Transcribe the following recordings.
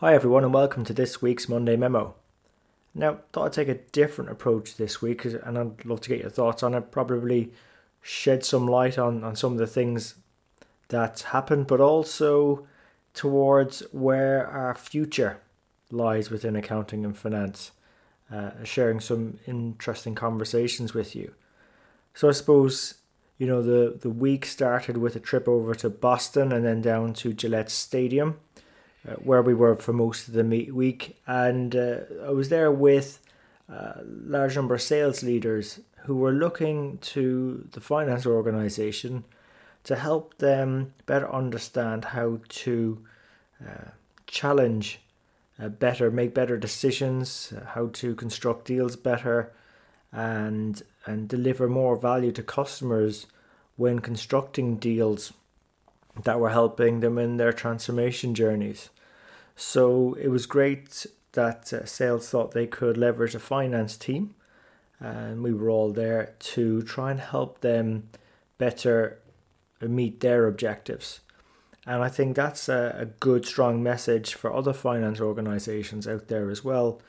Hi, everyone, and welcome to this week's Monday Memo. Now, thought I'd take a different approach this week, and I'd love to get your thoughts on it. Probably shed some light on, on some of the things that happened, but also towards where our future lies within accounting and finance, uh, sharing some interesting conversations with you. So, I suppose you know the the week started with a trip over to Boston and then down to Gillette Stadium uh, where we were for most of the meet week, and uh, I was there with a large number of sales leaders who were looking to the finance organization to help them better understand how to uh, challenge uh, better, make better decisions, uh, how to construct deals better, and and deliver more value to customers when constructing deals that were helping them in their transformation journeys. So it was great that uh, sales thought they could leverage a finance team, and we were all there to try and help them better meet their objectives. And I think that's a, a good, strong message for other finance organizations out there as well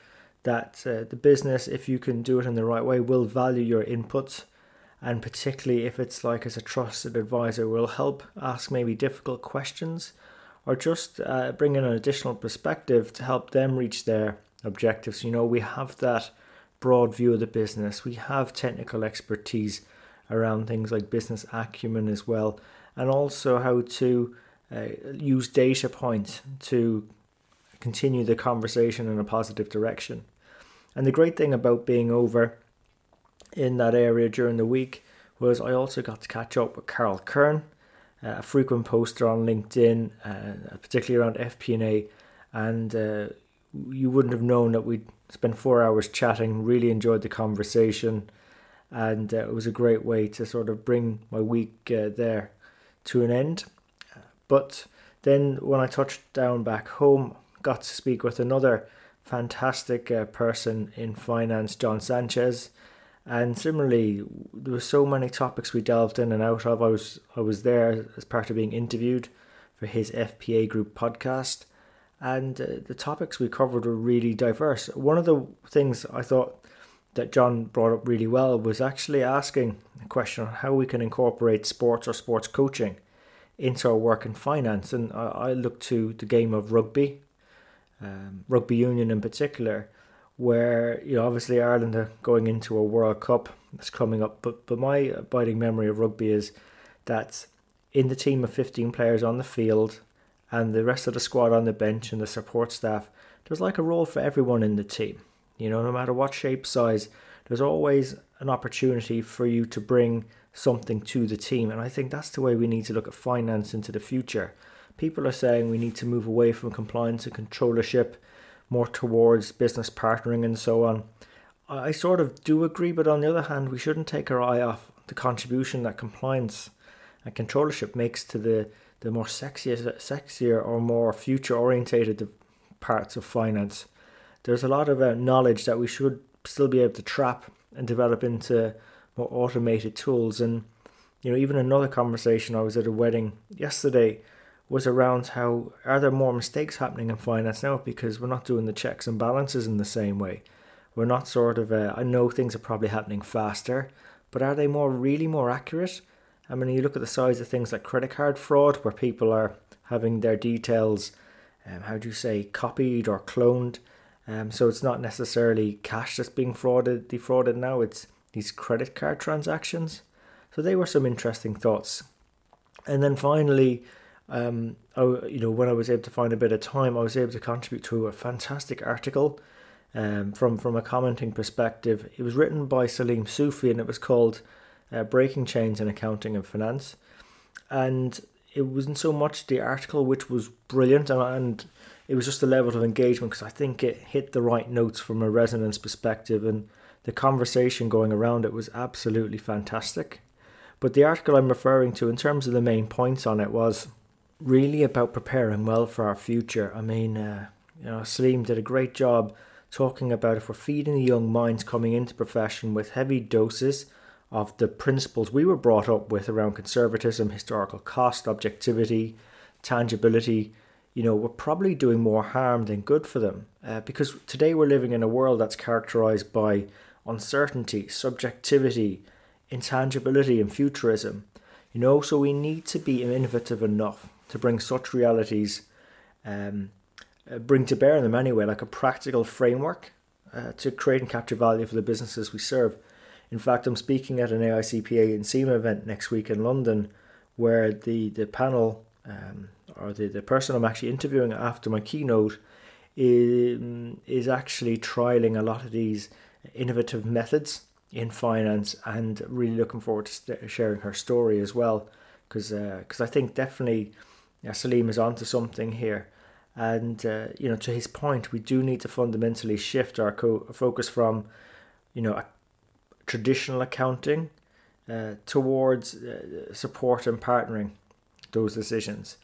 that uh, the business, if you can do it in the right way, will value your inputs. And particularly if it's like as a trusted advisor, will help ask maybe difficult questions or just uh, bring in an additional perspective to help them reach their objectives. You know, we have that broad view of the business, we have technical expertise around things like business acumen as well, and also how to uh, use data points to continue the conversation in a positive direction. And the great thing about being over in that area during the week was I also got to catch up with Carol Kern, uh, a frequent poster on LinkedIn, uh, particularly around FP&A, and uh, you wouldn't have known that we'd spent four hours chatting. Really enjoyed the conversation, and uh, it was a great way to sort of bring my week uh, there to an end. But then when I touched down back home, got to speak with another fantastic uh, person in finance, John Sanchez. And similarly, there were so many topics we delved in and out of. I was I was there as part of being interviewed for his FP&A Group podcast, and uh, the topics we covered were really diverse. One of the things I thought that John brought up really well was actually asking a question on how we can incorporate sports or sports coaching into our work in finance. And I, I looked to the game of rugby, um, rugby union in particular, where you know obviously Ireland are going into a World Cup that's coming up, but but my abiding memory of rugby is that in the team of fifteen players on the field and the rest of the squad on the bench and the support staff, there's like a role for everyone in the team. You know, no matter what shape, size, there's always an opportunity for you to bring something to the team. And I think that's the way we need to look at finance into the future. People are saying we need to move away from compliance and controllership more towards business partnering and so on. I sort of do agree, but on the other hand, we shouldn't take our eye off the contribution that compliance and controllership makes to the, the more sexier, sexier or more future orientated parts of finance. There's a lot of uh, knowledge that we should still be able to trap and develop into more automated tools. And you know, even another conversation I was at a wedding yesterday was around how are there more mistakes happening in finance now because we're not doing the checks and balances in the same way. We're not sort of, uh, I know things are probably happening faster, but are they more really more accurate? I mean, you look at the size of things like credit card fraud, where people are having their details, um, how do you say, copied or cloned. Um, so it's not necessarily cash that's being frauded, defrauded now, it's these credit card transactions. So they were some interesting thoughts. And then finally, um, I, you know, when I was able to find a bit of time, I was able to contribute to a fantastic article um, from from a commenting perspective. It was written by Salim Sufi, and it was called uh, "Breaking Chains in Accounting and Finance." And it wasn't so much the article, which was brilliant, and, and it was just the level of engagement because I think it hit the right notes from a resonance perspective, and the conversation going around it was absolutely fantastic. But the article I'm referring to, in terms of the main points on it, was really about preparing well for our future. I mean, uh, you know, Salim did a great job talking about if we're feeding the young minds coming into profession with heavy doses of the principles we were brought up with around conservatism, historical cost, objectivity, tangibility. you know, we're probably doing more harm than good for them. Uh, because today we're living in a world that's characterized by uncertainty, subjectivity, intangibility, and futurism. You know, so we need to be innovative enough to bring such realities, um, uh, bring to bear in them anyway, like a practical framework uh, to create and capture value for the businesses we serve. In fact, I'm speaking at an AICPA and CIMA event next week in London, where the the panel um, or the, the person I'm actually interviewing after my keynote is, is actually trialing a lot of these innovative methods in finance and really looking forward to sharing her story as well because because uh, I think definitely yeah, Salim is onto something here and uh, you know to his point we do need to fundamentally shift our co- focus from you know traditional accounting uh, towards uh, support and partnering those decisions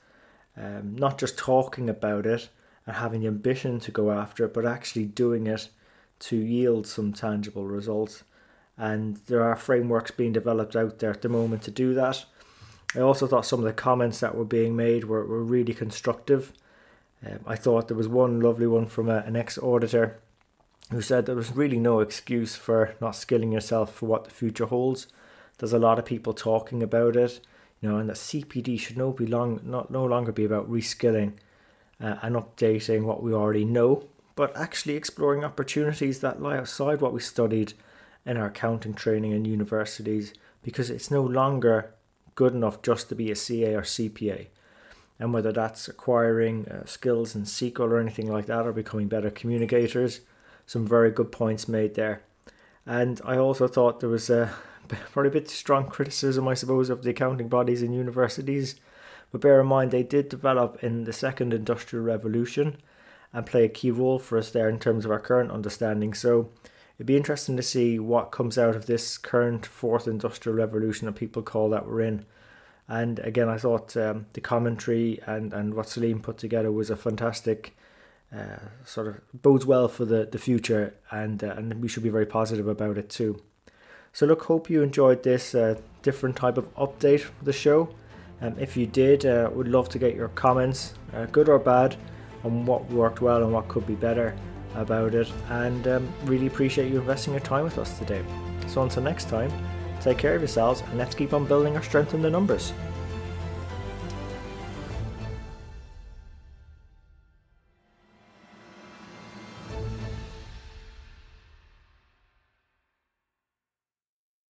um, not just talking about it and having the ambition to go after it, but actually doing it to yield some tangible results. And there are frameworks being developed out there at the moment to do that. I also thought some of the comments that were being made were, were really constructive. Um, I thought there was one lovely one from a, an ex auditor who said there was really no excuse for not skilling yourself for what the future holds. There's a lot of people talking about it you know, and that CPD should no be long not no longer be about reskilling uh, and updating what we already know, but actually exploring opportunities that lie outside what we studied in our accounting training in universities, because it's no longer good enough just to be a CA or CPA. And whether that's acquiring uh, skills in SQL or anything like that, or becoming better communicators, some very good points made there. And I also thought there was a probably a bit strong criticism, I suppose, of the accounting bodies in universities. But bear in mind, they did develop in the second industrial revolution and play a key role for us there in terms of our current understanding. So it'd be interesting to see what comes out of this current fourth industrial revolution that people call that we're in. And again, I thought um, the commentary and, and what Salim put together was a fantastic uh, sort of bodes well for the, the future, and uh, and we should be very positive about it too. So look, hope you enjoyed this uh, different type of update for the show. Um, if you did, uh, would love to get your comments, uh, good or bad, on what worked well and what could be better about it. And um, really appreciate you investing your time with us today. So until next time, take care of yourselves and let's keep on building our strength in the numbers.